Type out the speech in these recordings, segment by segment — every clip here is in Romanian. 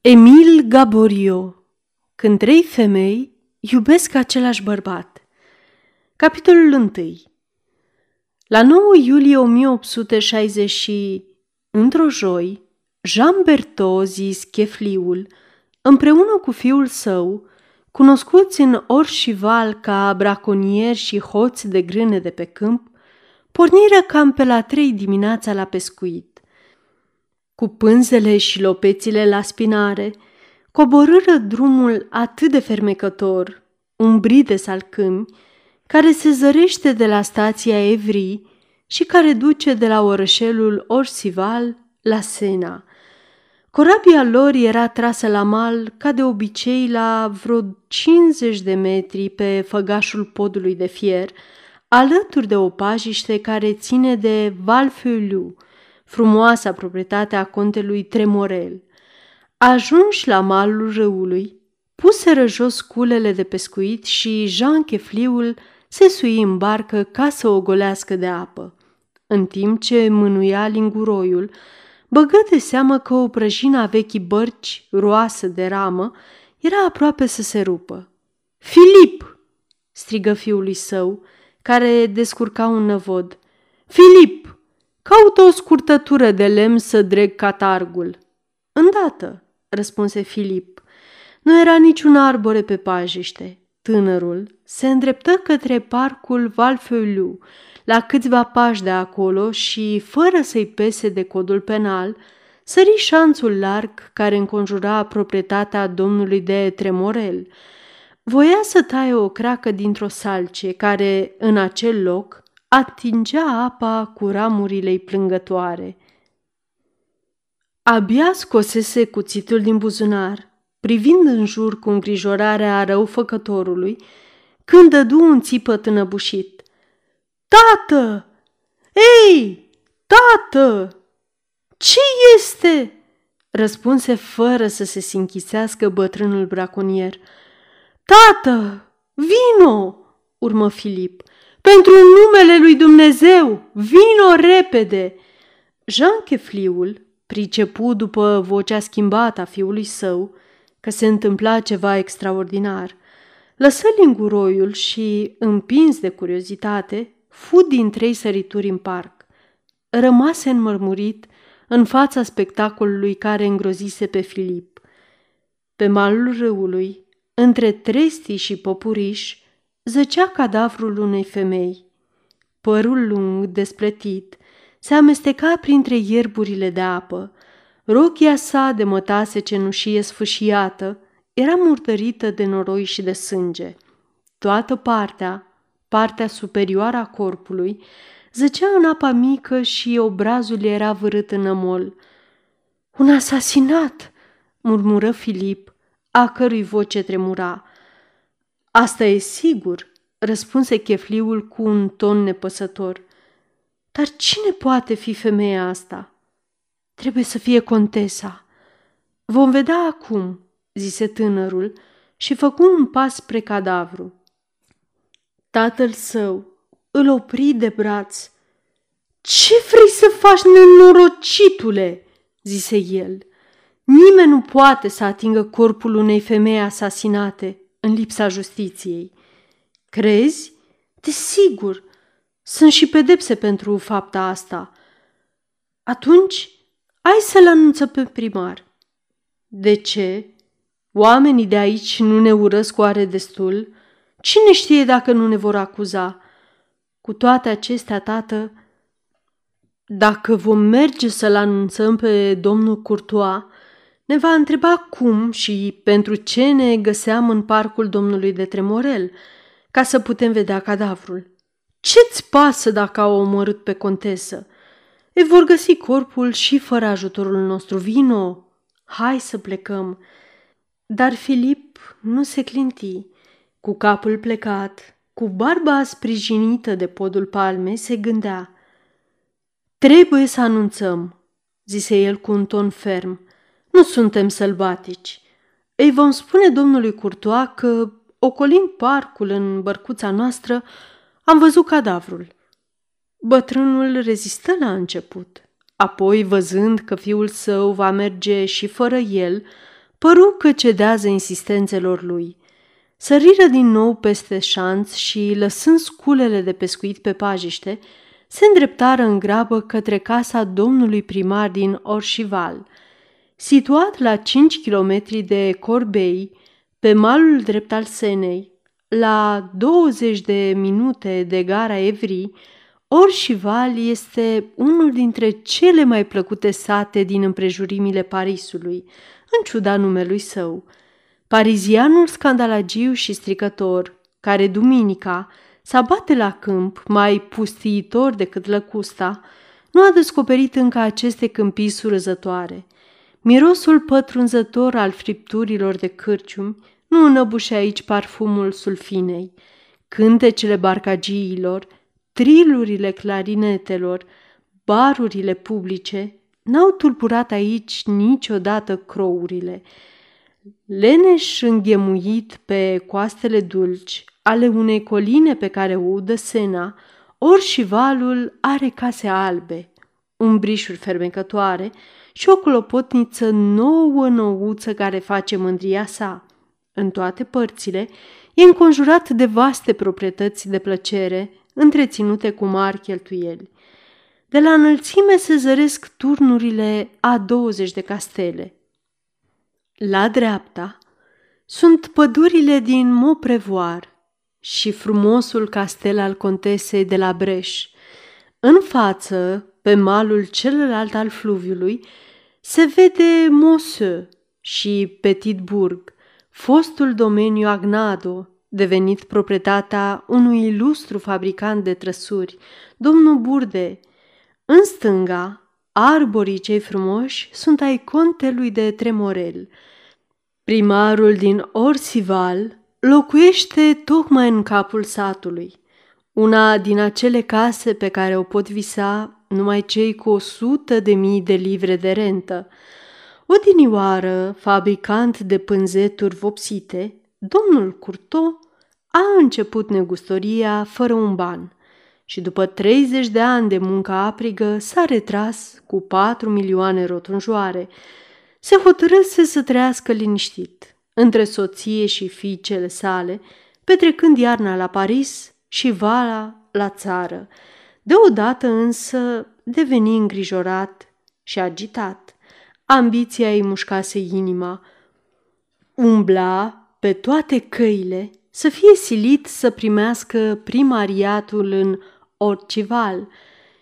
Emil Gaborio. Când trei femei iubesc același bărbat. Capitolul 1 La 9 iulie 1860 într-o joi, Jean Bertot, zis Chefliul, împreună cu fiul său, cunoscuți în Orșival ca braconieri și hoți de grâne de pe câmp, porniră cam pe la trei dimineața la pescuit cu pânzele și lopețile la spinare, coborâră drumul atât de fermecător, umbrit de salcâmi, care se zărește de la stația Evri și care duce de la orășelul Orsival la Sena. Corabia lor era trasă la mal, ca de obicei, la vreo 50 de metri pe făgașul podului de fier, alături de o pajiște care ține de Valfeuillu, frumoasa proprietate a contelui Tremorel. Ajunși la malul râului, puseră jos culele de pescuit și Jean Chefliul se sui în barcă ca să o golească de apă. În timp ce mânuia linguroiul, băgă de seamă că o prăjină a vechii bărci, roasă de ramă, era aproape să se rupă. Filip! strigă fiului său, care descurca un năvod. Filip! Caută o scurtătură de lemn să dreg catargul. Îndată, răspunse Filip. Nu era niciun arbore pe pajiște. Tânărul se îndreptă către parcul Valfeuillu, la câțiva pași de acolo și, fără să-i pese de codul penal, sări șanțul larg care înconjura proprietatea domnului de Tremorel. Voia să taie o cracă dintr-o salcie care, în acel loc, atingea apa cu ramurile plângătoare. Abia scosese cuțitul din buzunar, privind în jur cu îngrijorarea răufăcătorului, când dădu un țipăt înăbușit. Tată! Ei, tată! Ce este?" răspunse fără să se sinchisească bătrânul braconier. Tată, vino!" urmă Filip. Pentru numele lui Dumnezeu, vino repede! Jean Chefliul pricepu după vocea schimbată a fiului său că se întâmpla ceva extraordinar. Lăsă linguroiul și, împins de curiozitate, fu din trei sărituri în parc. Rămase înmărmurit în fața spectacolului care îngrozise pe Filip. Pe malul râului, între trestii și popuriși, zăcea cadavrul unei femei. Părul lung, despletit, se amesteca printre ierburile de apă. Rochia sa de mătase cenușie sfâșiată era murdărită de noroi și de sânge. Toată partea, partea superioară a corpului, zăcea în apa mică și obrazul era vărât în amol. Un asasinat!" murmură Filip, a cărui voce tremura. Asta e sigur, răspunse chefliul cu un ton nepăsător. Dar cine poate fi femeia asta? Trebuie să fie contesa. Vom vedea acum, zise tânărul și făcu un pas spre cadavru. Tatăl său îl opri de braț. Ce vrei să faci, nenorocitule?" zise el. Nimeni nu poate să atingă corpul unei femei asasinate în lipsa justiției. Crezi? Desigur, sunt și pedepse pentru fapta asta. Atunci, ai să-l anunță pe primar. De ce? Oamenii de aici nu ne urăsc oare destul? Cine știe dacă nu ne vor acuza? Cu toate acestea, tată, dacă vom merge să-l anunțăm pe domnul Courtois, ne va întreba cum și pentru ce ne găseam în parcul domnului de Tremorel, ca să putem vedea cadavrul. Ce-ți pasă dacă au omorât pe contesă? E vor găsi corpul și fără ajutorul nostru. Vino! Hai să plecăm! Dar Filip nu se clinti. Cu capul plecat, cu barba sprijinită de podul palmei, se gândea. Trebuie să anunțăm, zise el cu un ton ferm. Nu suntem sălbatici. Îi vom spune domnului Curtoa că, ocolind parcul în bărcuța noastră, am văzut cadavrul. Bătrânul rezistă la început. Apoi, văzând că fiul său va merge și fără el, păru că cedează insistențelor lui. Săriră din nou peste șanț și, lăsând sculele de pescuit pe pajiște, se îndreptară în grabă către casa domnului primar din Orșival. Situat la 5 km de Corbei, pe malul drept al Senei, la 20 de minute de gara Evri, Orșival este unul dintre cele mai plăcute sate din împrejurimile Parisului, în ciuda numelui său. Parizianul scandalagiu și stricător, care duminica s-a bate la câmp mai pustiitor decât lăcusta, nu a descoperit încă aceste câmpii surăzătoare. Mirosul pătrunzător al fripturilor de cârciumi nu înăbușe aici parfumul sulfinei. Cântecele barcagiilor, trilurile clarinetelor, barurile publice n-au tulburat aici niciodată crourile. Leneș înghemuit pe coastele dulci ale unei coline pe care o udă Sena, ori și valul are case albe, umbrișuri fermecătoare și o clopotniță nouă nouță care face mândria sa. În toate părțile e înconjurat de vaste proprietăți de plăcere, întreținute cu mari cheltuieli. De la înălțime se zăresc turnurile a 20 de castele. La dreapta sunt pădurile din Moprevoar și frumosul castel al contesei de la Breș. În față, pe malul celălalt al fluviului, se vede Moseux și Petitburg, fostul domeniu Agnado, devenit proprietatea unui ilustru fabricant de trăsuri, domnul Burde. În stânga, arborii cei frumoși sunt ai contelui de Tremorel. Primarul din Orsival locuiește tocmai în capul satului, una din acele case pe care o pot visa numai cei cu o sută de mii de livre de rentă. Odinioară, fabricant de pânzeturi vopsite, domnul Curto a început negustoria fără un ban și după 30 de ani de muncă aprigă s-a retras cu 4 milioane rotunjoare. Se hotărâse să trăiască liniștit, între soție și fiicele sale, petrecând iarna la Paris și vala la țară. Deodată însă deveni îngrijorat și agitat. Ambiția îi mușcase inima. Umbla pe toate căile să fie silit să primească primariatul în Orcival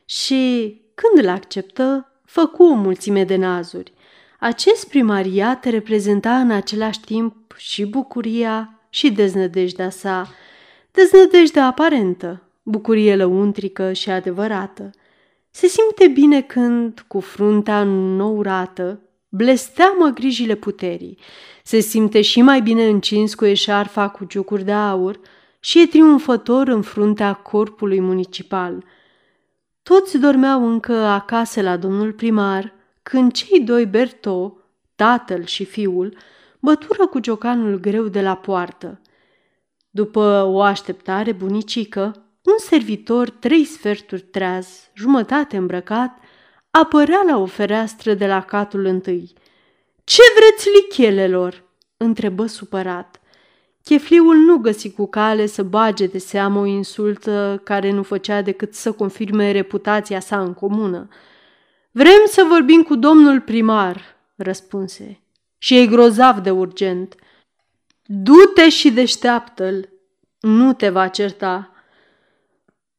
și, când îl acceptă, făcu o mulțime de nazuri. Acest primariat reprezenta în același timp și bucuria și deznădejdea sa, deznădejdea aparentă, bucurie lăuntrică și adevărată. Se simte bine când, cu fruntea înnourată, blesteamă grijile puterii. Se simte și mai bine încins cu eșarfa cu ciucuri de aur și e triumfător în fruntea corpului municipal. Toți dormeau încă acasă la domnul primar, când cei doi Berto, tatăl și fiul, bătură cu ciocanul greu de la poartă. După o așteptare bunicică, un servitor, trei sferturi treaz, jumătate îmbrăcat, apărea la o fereastră de la catul întâi. Ce vreți, lichelelor?" întrebă supărat. Chefliul nu găsi cu cale să bage de seamă o insultă care nu făcea decât să confirme reputația sa în comună. Vrem să vorbim cu domnul primar, răspunse, și e grozav de urgent. Du-te și deșteaptă-l, nu te va certa.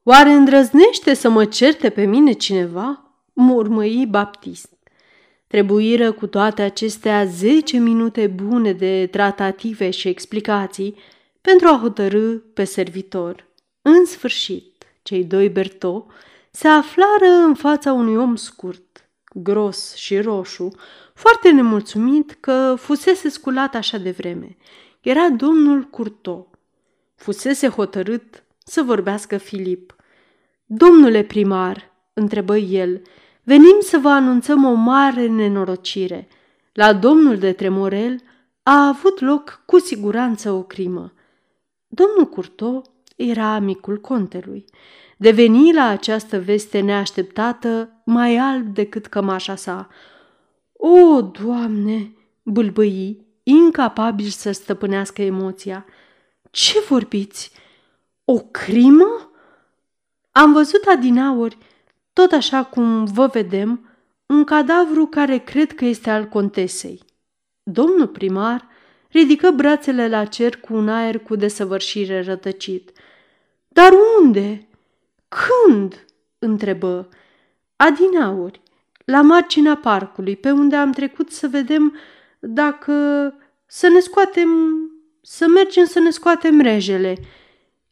Oare îndrăznește să mă certe pe mine cineva? Murmăi Baptist. Trebuiră cu toate acestea zece minute bune de tratative și explicații pentru a hotărâ pe servitor. În sfârșit, cei doi Berto se aflară în fața unui om scurt, gros și roșu, foarte nemulțumit că fusese sculat așa de vreme. Era domnul Curto. Fusese hotărât să vorbească Filip. Domnule primar, întrebă el, venim să vă anunțăm o mare nenorocire. La domnul de Tremorel a avut loc cu siguranță o crimă. Domnul Curto era amicul contelui. Deveni la această veste neașteptată mai alb decât cămașa sa. O, Doamne!" bâlbâi, incapabil să stăpânească emoția. Ce vorbiți? O crimă? Am văzut adinauri, tot așa cum vă vedem, un cadavru care cred că este al contesei. Domnul primar ridică brațele la cer cu un aer cu desăvârșire rătăcit. Dar unde? Când? întrebă. Adinauri, la marginea parcului, pe unde am trecut să vedem dacă să ne scoatem, să mergem să ne scoatem rejele.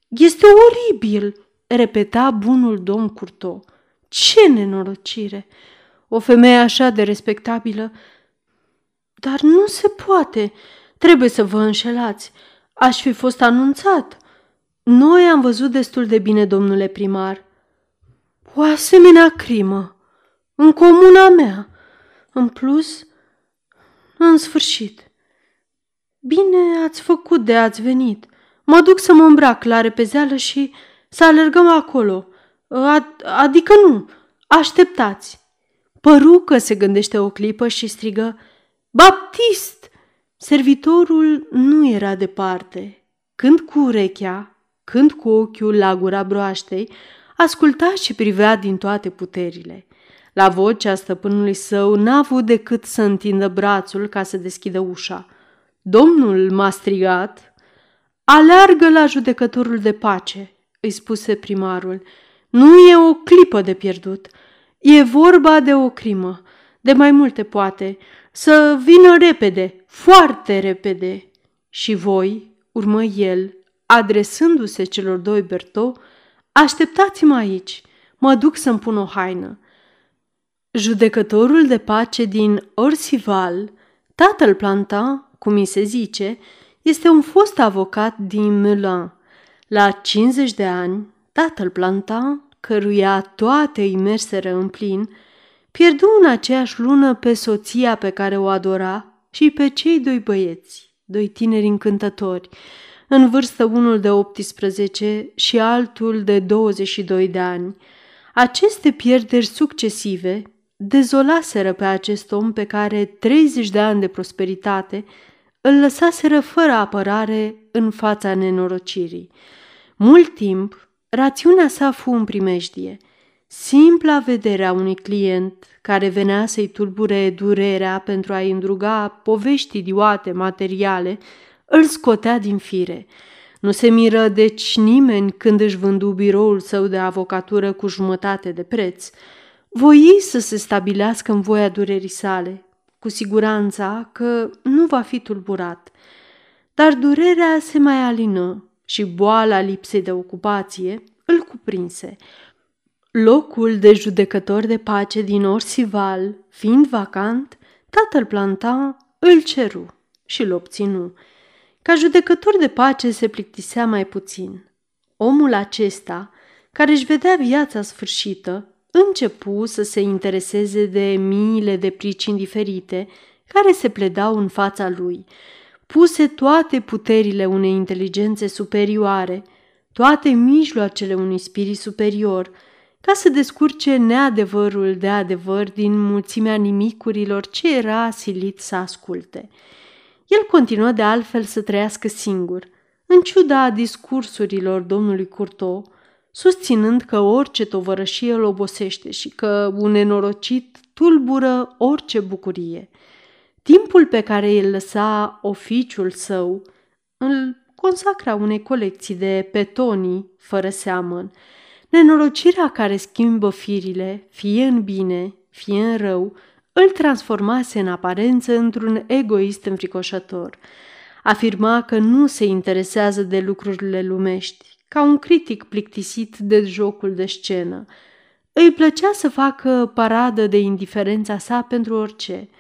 Este oribil, repeta bunul domn Curto. Ce nenorocire! O femeie așa de respectabilă. Dar nu se poate. Trebuie să vă înșelați. Aș fi fost anunțat. Noi am văzut destul de bine, domnule primar. O asemenea crimă. În comuna mea. În plus, în sfârșit. Bine ați făcut de ați venit. Mă duc să mă îmbrac la repezeală și să alergăm acolo. Ad- adică nu, așteptați. Păru că se gândește o clipă și strigă, Baptist! Servitorul nu era departe. Când cu urechea, când cu ochiul la gura broaștei, asculta și privea din toate puterile. La vocea stăpânului său n-a avut decât să întindă brațul ca să deschidă ușa. Domnul m-a strigat. Aleargă la judecătorul de pace, îi spuse primarul. Nu e o clipă de pierdut. E vorba de o crimă, de mai multe poate. Să vină repede, foarte repede. Și voi, urmă el, adresându-se celor doi Berto, așteptați-mă aici, mă duc să-mi pun o haină. Judecătorul de pace din Orsival, tatăl planta, cum mi se zice, este un fost avocat din Melun. La 50 de ani, tatăl planta căruia toate îi merseră în plin, pierdu în aceeași lună pe soția pe care o adora și pe cei doi băieți, doi tineri încântători, în vârstă unul de 18 și altul de 22 de ani. Aceste pierderi succesive dezolaseră pe acest om pe care 30 de ani de prosperitate îl lăsaseră fără apărare în fața nenorocirii. Mult timp Rațiunea sa fu în primejdie. Simpla vederea unui client care venea să-i tulbure durerea pentru a-i îndruga povești idiote materiale, îl scotea din fire. Nu se miră deci nimeni când își vându biroul său de avocatură cu jumătate de preț. Voi să se stabilească în voia durerii sale, cu siguranța că nu va fi tulburat. Dar durerea se mai alină și boala lipsei de ocupație îl cuprinse. Locul de judecător de pace din Orsival, fiind vacant, tatăl planta îl ceru și îl obținu. Ca judecător de pace se plictisea mai puțin. Omul acesta, care își vedea viața sfârșită, începu să se intereseze de miile de pricini diferite care se pledau în fața lui – puse toate puterile unei inteligențe superioare, toate mijloacele unui spirit superior, ca să descurce neadevărul de adevăr din mulțimea nimicurilor ce era silit să asculte. El continuă de altfel să trăiască singur, în ciuda discursurilor domnului Curto, susținând că orice tovărășie îl obosește și că un nenorocit tulbură orice bucurie – Timpul pe care îl lăsa oficiul său îl consacra unei colecții de petonii fără seamăn. Nenorocirea care schimbă firile, fie în bine, fie în rău, îl transformase în aparență într-un egoist înfricoșător. Afirma că nu se interesează de lucrurile lumești, ca un critic plictisit de jocul de scenă. Îi plăcea să facă paradă de indiferența sa pentru orice –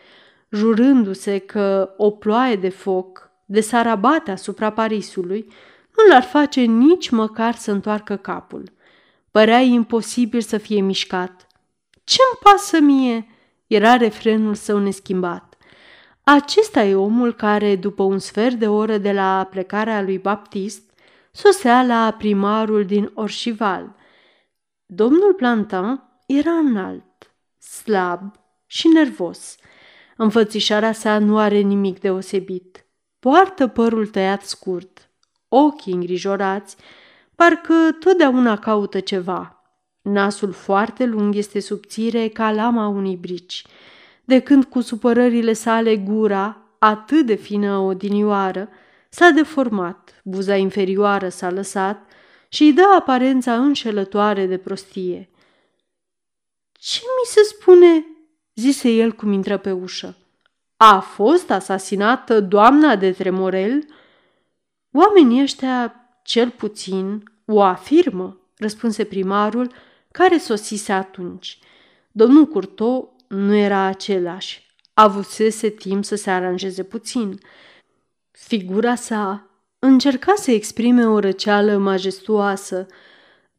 jurându-se că o ploaie de foc de s-ar abate asupra Parisului, nu l-ar face nici măcar să întoarcă capul. Părea imposibil să fie mișcat. Ce-mi pasă mie?" era refrenul său neschimbat. Acesta e omul care, după un sfert de oră de la plecarea lui Baptist, sosea la primarul din Orșival. Domnul Plantin era înalt, slab și nervos – Înfățișarea sa nu are nimic deosebit. poartă părul tăiat scurt, ochii îngrijorați, parcă totdeauna caută ceva. Nasul foarte lung este subțire ca lama unui brici. De când cu supărările sale gura, atât de fină odinioară, s-a deformat, buza inferioară s-a lăsat și îi dă aparența înșelătoare de prostie. Ce mi se spune?" Zise el cum intră pe ușă. A fost asasinată doamna de Tremorel?" Oamenii ăștia, cel puțin, o afirmă, răspunse primarul, care sosise atunci. Domnul Curto nu era același. Avusese timp să se aranjeze puțin. Figura sa încerca să exprime o răceală majestuoasă.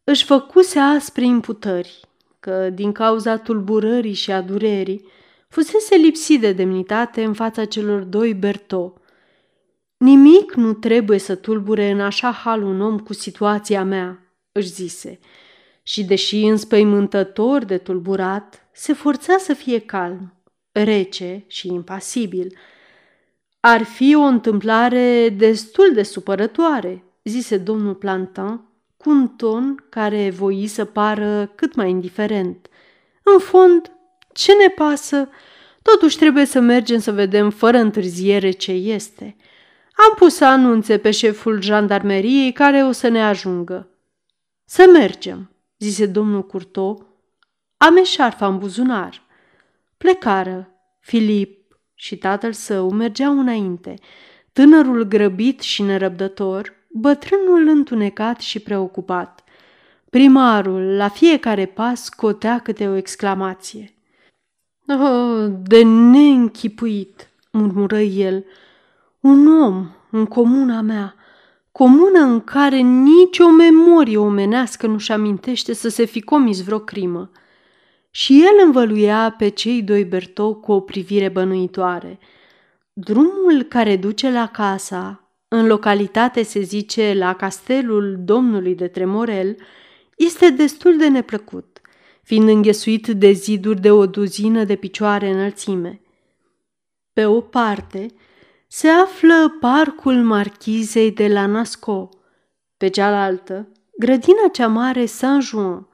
Își făcuse aspre imputări, că, din cauza tulburării și a durerii, fusese lipsit de demnitate în fața celor doi Berto. Nimic nu trebuie să tulbure în așa hal un om cu situația mea, își zise. Și deși înspăimântător de tulburat, se forța să fie calm, rece și impasibil. Ar fi o întâmplare destul de supărătoare, zise domnul Plantin, cu un ton care voi să pară cât mai indiferent. În fond, ce ne pasă? Totuși trebuie să mergem să vedem fără întârziere ce este. Am pus anunțe pe șeful jandarmeriei care o să ne ajungă. Să mergem, zise domnul Curto. Am eșarfa în buzunar. Plecară. Filip și tatăl său mergeau înainte. Tânărul grăbit și nerăbdător, bătrânul întunecat și preocupat. Primarul, la fiecare pas, scotea câte o exclamație. Oh, de neînchipuit, murmură el, un om în comuna mea, comună în care nici o memorie omenească nu-și amintește să se fi comis vreo crimă. Și el învăluia pe cei doi Bertou cu o privire bănuitoare. Drumul care duce la casa, în localitate se zice la castelul domnului de Tremorel, este destul de neplăcut, fiind înghesuit de ziduri de o duzină de picioare înălțime. Pe o parte se află parcul marchizei de la Nasco, pe cealaltă, grădina cea mare Saint-Jean.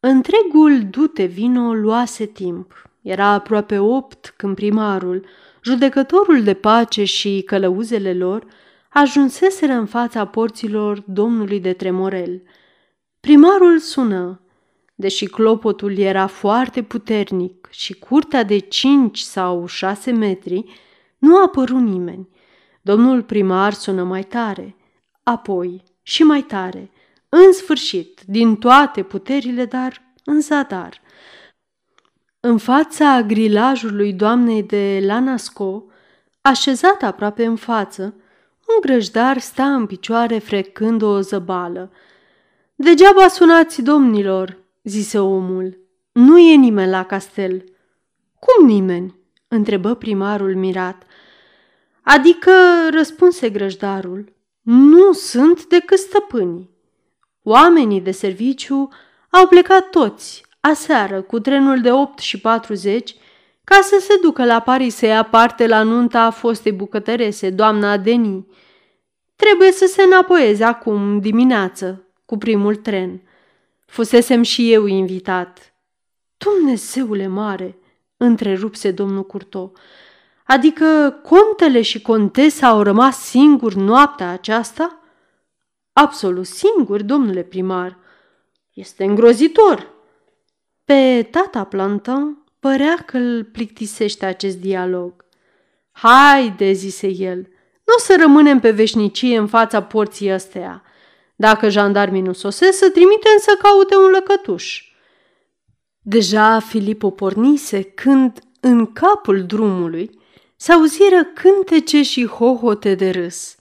Întregul dute vino luase timp. Era aproape opt când primarul, judecătorul de pace și călăuzele lor ajunseseră în fața porților domnului de Tremorel. Primarul sună, deși clopotul era foarte puternic și curtea de cinci sau șase metri, nu a apărut nimeni. Domnul primar sună mai tare, apoi și mai tare, în sfârșit, din toate puterile, dar în zadar. În fața grilajului doamnei de Lanasco, așezat aproape în față, un grăjdar sta în picioare frecând o zăbală. Degeaba sunați, domnilor, zise omul. Nu e nimeni la castel. Cum nimeni? întrebă primarul mirat. Adică, răspunse grăjdarul, nu sunt decât stăpânii. Oamenii de serviciu au plecat toți, aseară, cu trenul de 8 și 40, ca să se ducă la Paris să ia parte la nunta fostei bucătărese, doamna Deni. Trebuie să se înapoieze acum dimineață, cu primul tren. Fusesem și eu invitat. Dumnezeule mare, întrerupse domnul Curto, adică contele și contesa au rămas singuri noaptea aceasta? Absolut singuri, domnule primar. Este îngrozitor. Pe tata Plantin părea că îl plictisește acest dialog. Haide, zise el, nu o să rămânem pe veșnicie în fața porții ăsteia. Dacă jandarmii nu sosesc, să trimitem să caute un lăcătuș. Deja Filip o pornise când, în capul drumului, s-auziră cântece și hohote de râs.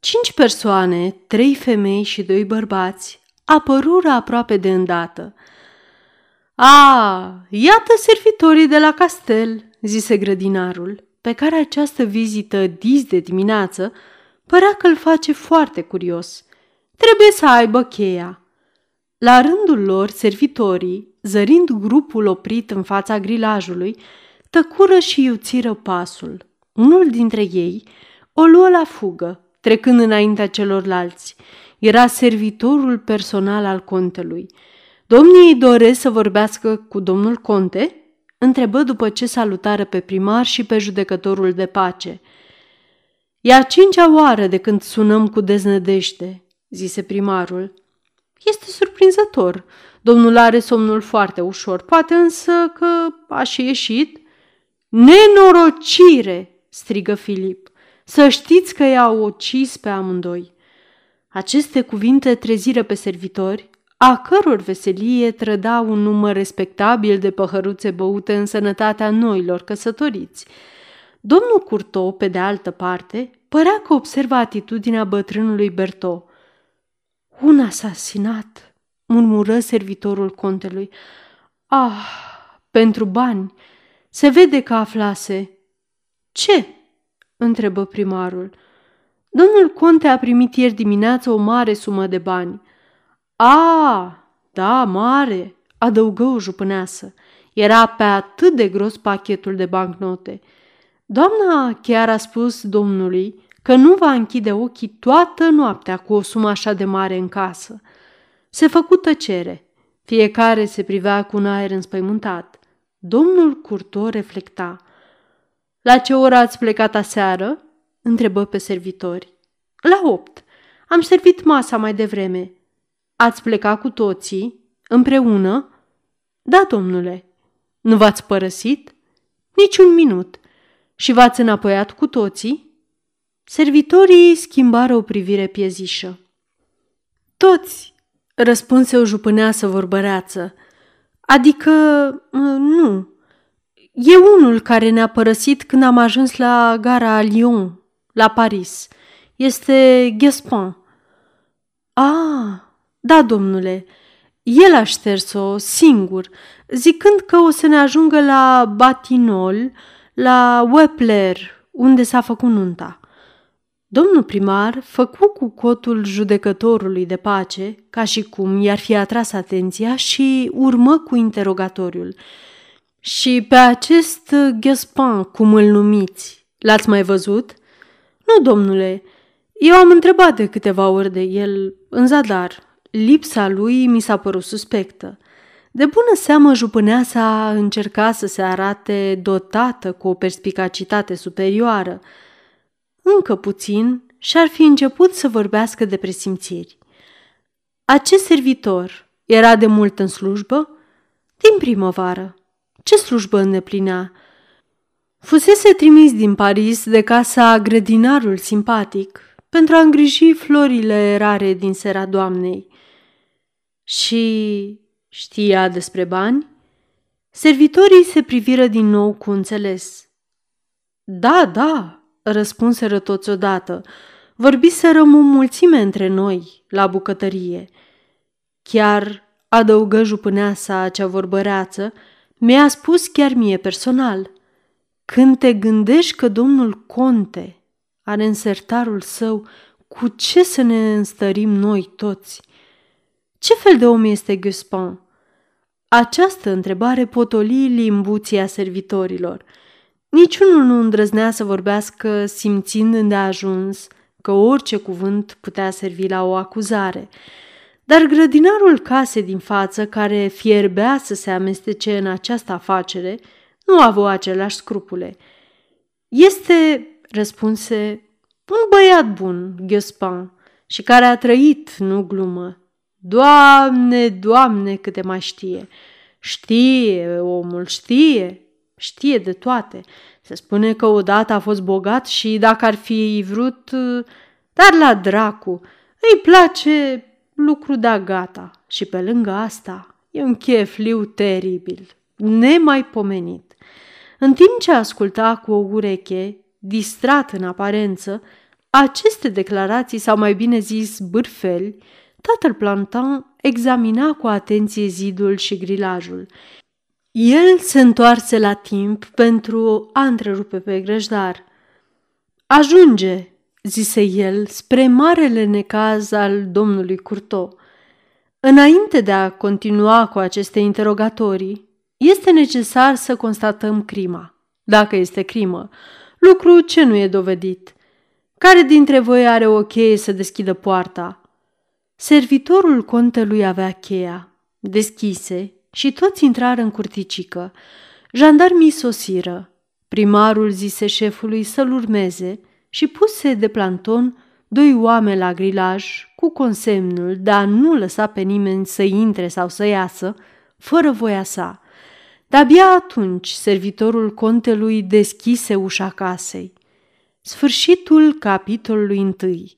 Cinci persoane, trei femei și doi bărbați, apărură aproape de îndată. A, iată servitorii de la castel, zise grădinarul, pe care această vizită dis de dimineață părea că îl face foarte curios. Trebuie să aibă cheia. La rândul lor, servitorii, zărind grupul oprit în fața grilajului, tăcură și iuțiră pasul. Unul dintre ei, o luă la fugă, trecând înaintea celorlalți. Era servitorul personal al contelui. Domnii doresc să vorbească cu domnul conte? Întrebă după ce salutară pe primar și pe judecătorul de pace. E a cincea oară de când sunăm cu deznădejde, zise primarul. Este surprinzător. Domnul are somnul foarte ușor, poate însă că a și ieșit. Nenorocire, strigă Filip. Să știți că i-au ucis pe amândoi. Aceste cuvinte treziră pe servitori, a căror veselie trăda un număr respectabil de păhăruțe băute în sănătatea noilor căsătoriți. Domnul Curto, pe de altă parte, părea că observă atitudinea bătrânului Berto. Un asasinat, murmură servitorul contelui. Ah, pentru bani! Se vede că aflase. Ce? întrebă primarul. Domnul conte a primit ieri dimineață o mare sumă de bani. A, da, mare, adăugă o jupâneasă. Era pe atât de gros pachetul de bancnote. Doamna chiar a spus domnului că nu va închide ochii toată noaptea cu o sumă așa de mare în casă. Se făcu tăcere. Fiecare se privea cu un aer înspăimântat. Domnul Curto reflecta. La ce oră ați plecat aseară?" întrebă pe servitori. La opt. Am servit masa mai devreme. Ați plecat cu toții? Împreună? Da, domnule. Nu v-ați părăsit? Nici un minut. Și v-ați înapoiat cu toții? Servitorii schimbară o privire piezișă. Toți, răspunse o jupâneasă vorbăreață. Adică, nu. E unul care ne-a părăsit când am ajuns la gara Lyon, la Paris. Este Gaspin. Ah, da, domnule, el a șters-o singur, zicând că o să ne ajungă la Batinol, la Wepler, unde s-a făcut nunta. Domnul primar făcu cu cotul judecătorului de pace, ca și cum i-ar fi atras atenția și urmă cu interogatoriul. Și pe acest Gaspin, cum îl numiți, l-ați mai văzut? Nu, domnule, eu am întrebat de câteva ori de el în zadar. Lipsa lui mi s-a părut suspectă. De bună seamă, jupâneasa încerca să se arate dotată cu o perspicacitate superioară. Încă puțin și-ar fi început să vorbească de presimțiri. Acest servitor era de mult în slujbă? Din primăvară. Ce slujbă îndeplinea? Fusese trimis din Paris de casa grădinarul simpatic pentru a îngriji florile rare din sera doamnei. Și știa despre bani? Servitorii se priviră din nou cu înțeles. Da, da, răspunseră toți odată. Vorbiseră o mulțime între noi la bucătărie. Chiar adăugă jupâneasa cea vorbăreață, mi-a spus chiar mie personal. Când te gândești că domnul conte are în sertarul său cu ce să ne înstărim noi toți? Ce fel de om este Guspin? Această întrebare potoli limbuția servitorilor. Niciunul nu îndrăznea să vorbească simțind îndeajuns că orice cuvânt putea servi la o acuzare. Dar grădinarul casei din față, care fierbea să se amestece în această afacere, nu a avut aceleași scrupule. Este, răspunse, un băiat bun, Ghiospan, și care a trăit, nu glumă. Doamne, doamne, câte mai știe! Știe, omul știe, știe de toate. Se spune că odată a fost bogat și dacă ar fi vrut, dar la dracu, îi place lucru de gata și pe lângă asta e un chefliu teribil, nemaipomenit. În timp ce asculta cu o ureche, distrat în aparență, aceste declarații, sau mai bine zis bârfeli, tatăl Plantan examina cu atenție zidul și grilajul. El se întoarse la timp pentru a întrerupe pe grăjdar. Ajunge, zise el, spre marele necaz al domnului Curto. Înainte de a continua cu aceste interogatorii, este necesar să constatăm crima, dacă este crimă, lucru ce nu e dovedit. Care dintre voi are o cheie să deschidă poarta?" Servitorul contelui avea cheia. Deschise și toți intrară în curticică. Jandarmii sosiră. Primarul zise șefului să-l urmeze și puse de planton doi oameni la grilaj cu consemnul de a nu lăsa pe nimeni să intre sau să iasă, fără voia sa. De-abia atunci servitorul contelui deschise ușa casei. Sfârșitul capitolului întâi